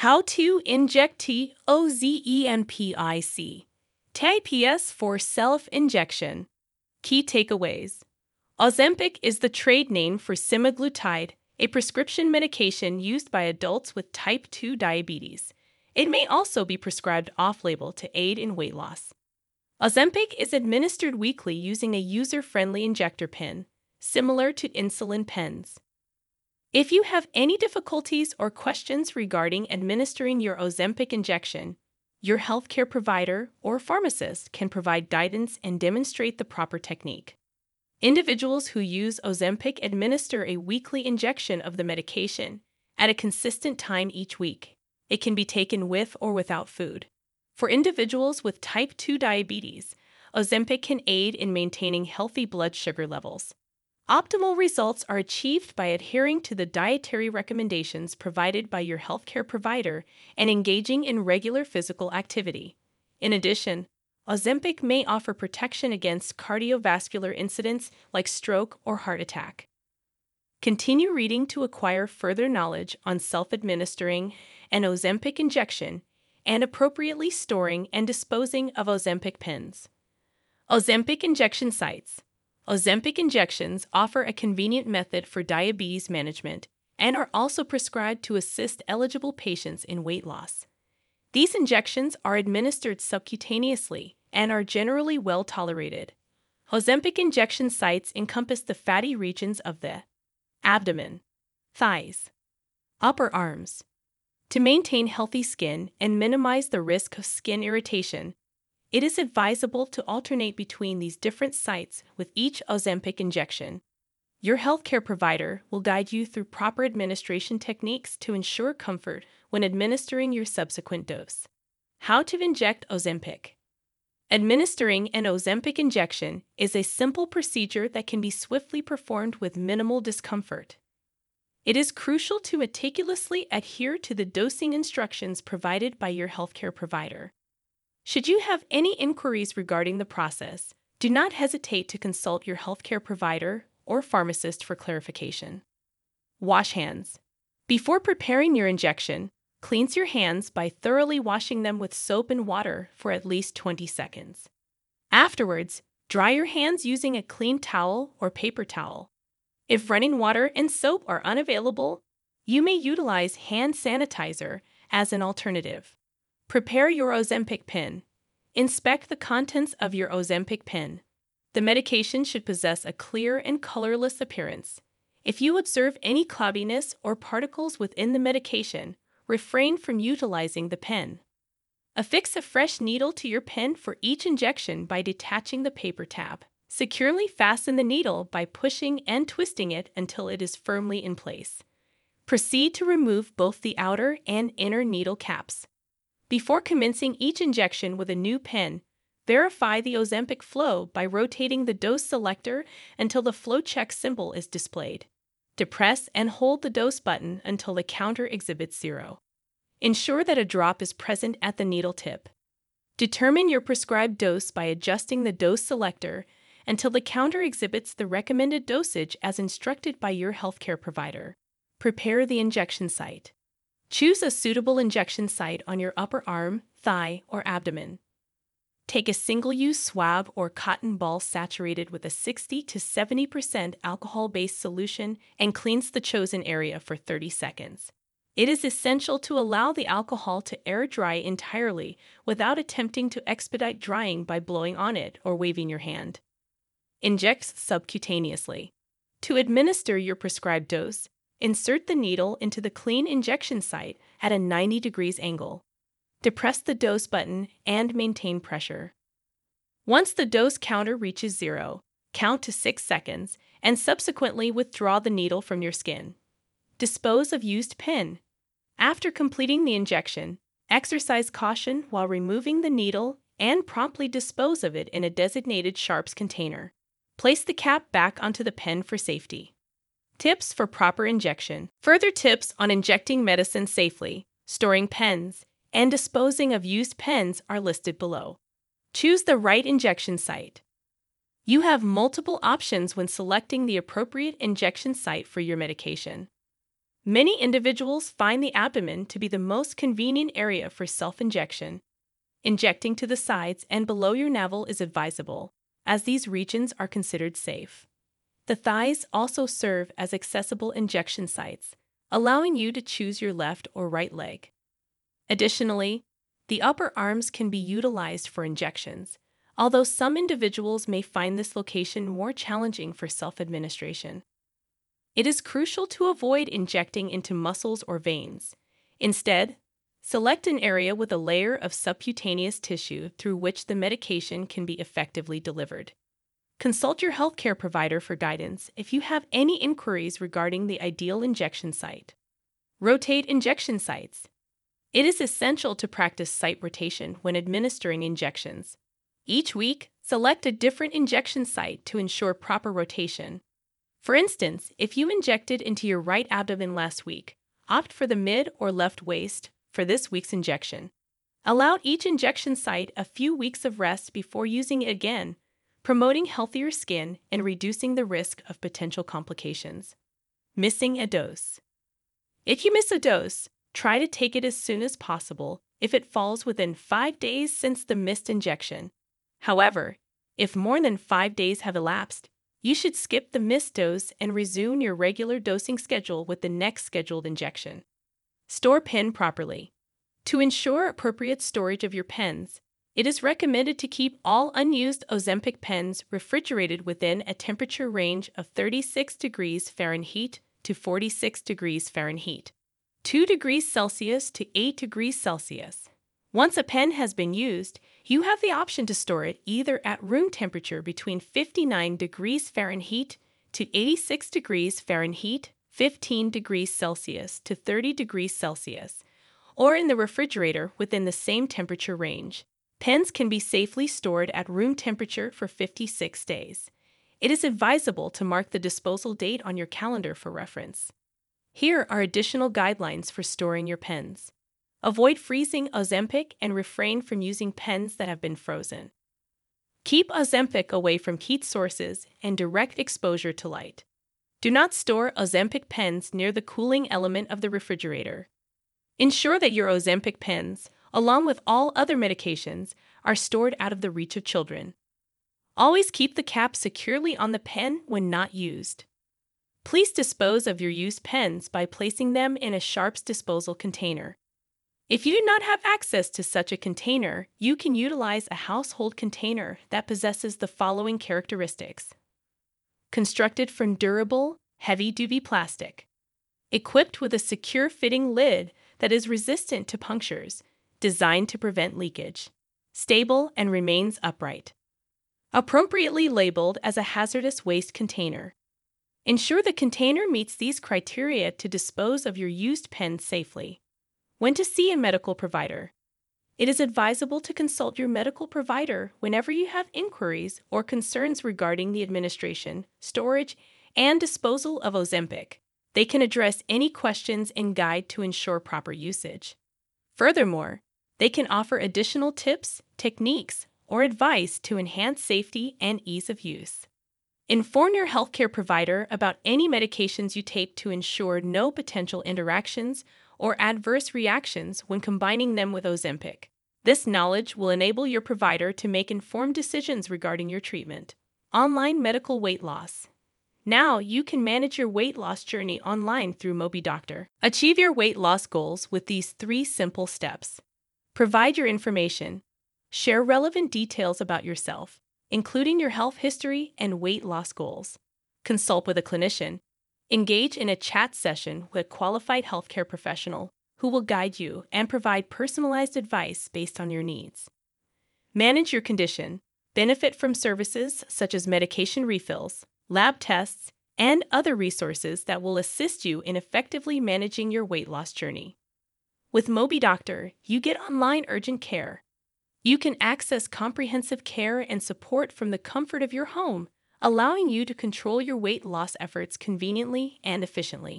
How to inject T O Z E N P I C. TIPS for self injection. Key takeaways Ozempic is the trade name for semaglutide, a prescription medication used by adults with type 2 diabetes. It may also be prescribed off label to aid in weight loss. Ozempic is administered weekly using a user friendly injector pen, similar to insulin pens. If you have any difficulties or questions regarding administering your Ozempic injection, your healthcare provider or pharmacist can provide guidance and demonstrate the proper technique. Individuals who use Ozempic administer a weekly injection of the medication at a consistent time each week. It can be taken with or without food. For individuals with type 2 diabetes, Ozempic can aid in maintaining healthy blood sugar levels. Optimal results are achieved by adhering to the dietary recommendations provided by your healthcare provider and engaging in regular physical activity. In addition, Ozempic may offer protection against cardiovascular incidents like stroke or heart attack. Continue reading to acquire further knowledge on self administering an Ozempic injection and appropriately storing and disposing of Ozempic pens. Ozempic injection sites. Ozempic injections offer a convenient method for diabetes management and are also prescribed to assist eligible patients in weight loss. These injections are administered subcutaneously and are generally well tolerated. Ozempic injection sites encompass the fatty regions of the abdomen, thighs, upper arms, to maintain healthy skin and minimize the risk of skin irritation, it is advisable to alternate between these different sites with each Ozempic injection. Your healthcare provider will guide you through proper administration techniques to ensure comfort when administering your subsequent dose. How to inject Ozempic. Administering an Ozempic injection is a simple procedure that can be swiftly performed with minimal discomfort. It is crucial to meticulously adhere to the dosing instructions provided by your healthcare provider. Should you have any inquiries regarding the process, do not hesitate to consult your healthcare provider or pharmacist for clarification. Wash hands. Before preparing your injection, cleanse your hands by thoroughly washing them with soap and water for at least 20 seconds. Afterwards, dry your hands using a clean towel or paper towel. If running water and soap are unavailable, you may utilize hand sanitizer as an alternative. Prepare your Ozempic pen. Inspect the contents of your Ozempic pen. The medication should possess a clear and colorless appearance. If you observe any cloudiness or particles within the medication, refrain from utilizing the pen. Affix a fresh needle to your pen for each injection by detaching the paper tab. Securely fasten the needle by pushing and twisting it until it is firmly in place. Proceed to remove both the outer and inner needle caps. Before commencing each injection with a new pen, verify the Ozempic flow by rotating the dose selector until the flow check symbol is displayed. Depress and hold the dose button until the counter exhibits zero. Ensure that a drop is present at the needle tip. Determine your prescribed dose by adjusting the dose selector until the counter exhibits the recommended dosage as instructed by your healthcare provider. Prepare the injection site. Choose a suitable injection site on your upper arm, thigh, or abdomen. Take a single use swab or cotton ball saturated with a 60 to 70% alcohol based solution and cleanse the chosen area for 30 seconds. It is essential to allow the alcohol to air dry entirely without attempting to expedite drying by blowing on it or waving your hand. Inject subcutaneously. To administer your prescribed dose, insert the needle into the clean injection site at a 90 degrees angle. Depress the dose button and maintain pressure. Once the dose counter reaches zero, count to 6 seconds and subsequently withdraw the needle from your skin. Dispose of used pen. After completing the injection, exercise caution while removing the needle and promptly dispose of it in a designated sharps container. Place the cap back onto the pen for safety. Tips for proper injection. Further tips on injecting medicine safely, storing pens, and disposing of used pens are listed below. Choose the right injection site. You have multiple options when selecting the appropriate injection site for your medication. Many individuals find the abdomen to be the most convenient area for self injection. Injecting to the sides and below your navel is advisable, as these regions are considered safe. The thighs also serve as accessible injection sites, allowing you to choose your left or right leg. Additionally, the upper arms can be utilized for injections, although some individuals may find this location more challenging for self administration. It is crucial to avoid injecting into muscles or veins. Instead, select an area with a layer of subcutaneous tissue through which the medication can be effectively delivered. Consult your healthcare provider for guidance if you have any inquiries regarding the ideal injection site. Rotate injection sites. It is essential to practice site rotation when administering injections. Each week, select a different injection site to ensure proper rotation. For instance, if you injected into your right abdomen last week, opt for the mid or left waist for this week's injection. Allow each injection site a few weeks of rest before using it again, promoting healthier skin and reducing the risk of potential complications. Missing a dose. If you miss a dose, try to take it as soon as possible if it falls within five days since the missed injection. However, if more than five days have elapsed, you should skip the missed dose and resume your regular dosing schedule with the next scheduled injection. Store pen properly. To ensure appropriate storage of your pens, it is recommended to keep all unused Ozempic pens refrigerated within a temperature range of 36 degrees Fahrenheit to 46 degrees Fahrenheit, 2 degrees Celsius to 8 degrees Celsius. Once a pen has been used, you have the option to store it either at room temperature between 59 degrees Fahrenheit to 86 degrees Fahrenheit, 15 degrees Celsius to 30 degrees Celsius, or in the refrigerator within the same temperature range. Pens can be safely stored at room temperature for 56 days. It is advisable to mark the disposal date on your calendar for reference. Here are additional guidelines for storing your pens. Avoid freezing Ozempic and refrain from using pens that have been frozen. Keep Ozempic away from heat sources and direct exposure to light. Do not store Ozempic pens near the cooling element of the refrigerator. Ensure that your Ozempic pens, along with all other medications, are stored out of the reach of children. Always keep the cap securely on the pen when not used. Please dispose of your used pens by placing them in a sharps disposal container. If you do not have access to such a container, you can utilize a household container that possesses the following characteristics constructed from durable, heavy duty plastic, equipped with a secure fitting lid that is resistant to punctures, designed to prevent leakage, stable and remains upright, appropriately labeled as a hazardous waste container. Ensure the container meets these criteria to dispose of your used pen safely. When to see a medical provider. It is advisable to consult your medical provider whenever you have inquiries or concerns regarding the administration, storage, and disposal of Ozempic. They can address any questions and guide to ensure proper usage. Furthermore, they can offer additional tips, techniques, or advice to enhance safety and ease of use. Inform your healthcare provider about any medications you take to ensure no potential interactions or adverse reactions when combining them with Ozempic. This knowledge will enable your provider to make informed decisions regarding your treatment. Online medical weight loss. Now you can manage your weight loss journey online through MobiDoctor. Achieve your weight loss goals with these three simple steps. Provide your information. Share relevant details about yourself, including your health history and weight loss goals. Consult with a clinician Engage in a chat session with a qualified healthcare professional who will guide you and provide personalized advice based on your needs. Manage your condition. Benefit from services such as medication refills, lab tests, and other resources that will assist you in effectively managing your weight loss journey. With MobiDoctor, you get online urgent care. You can access comprehensive care and support from the comfort of your home allowing you to control your weight loss efforts conveniently and efficiently.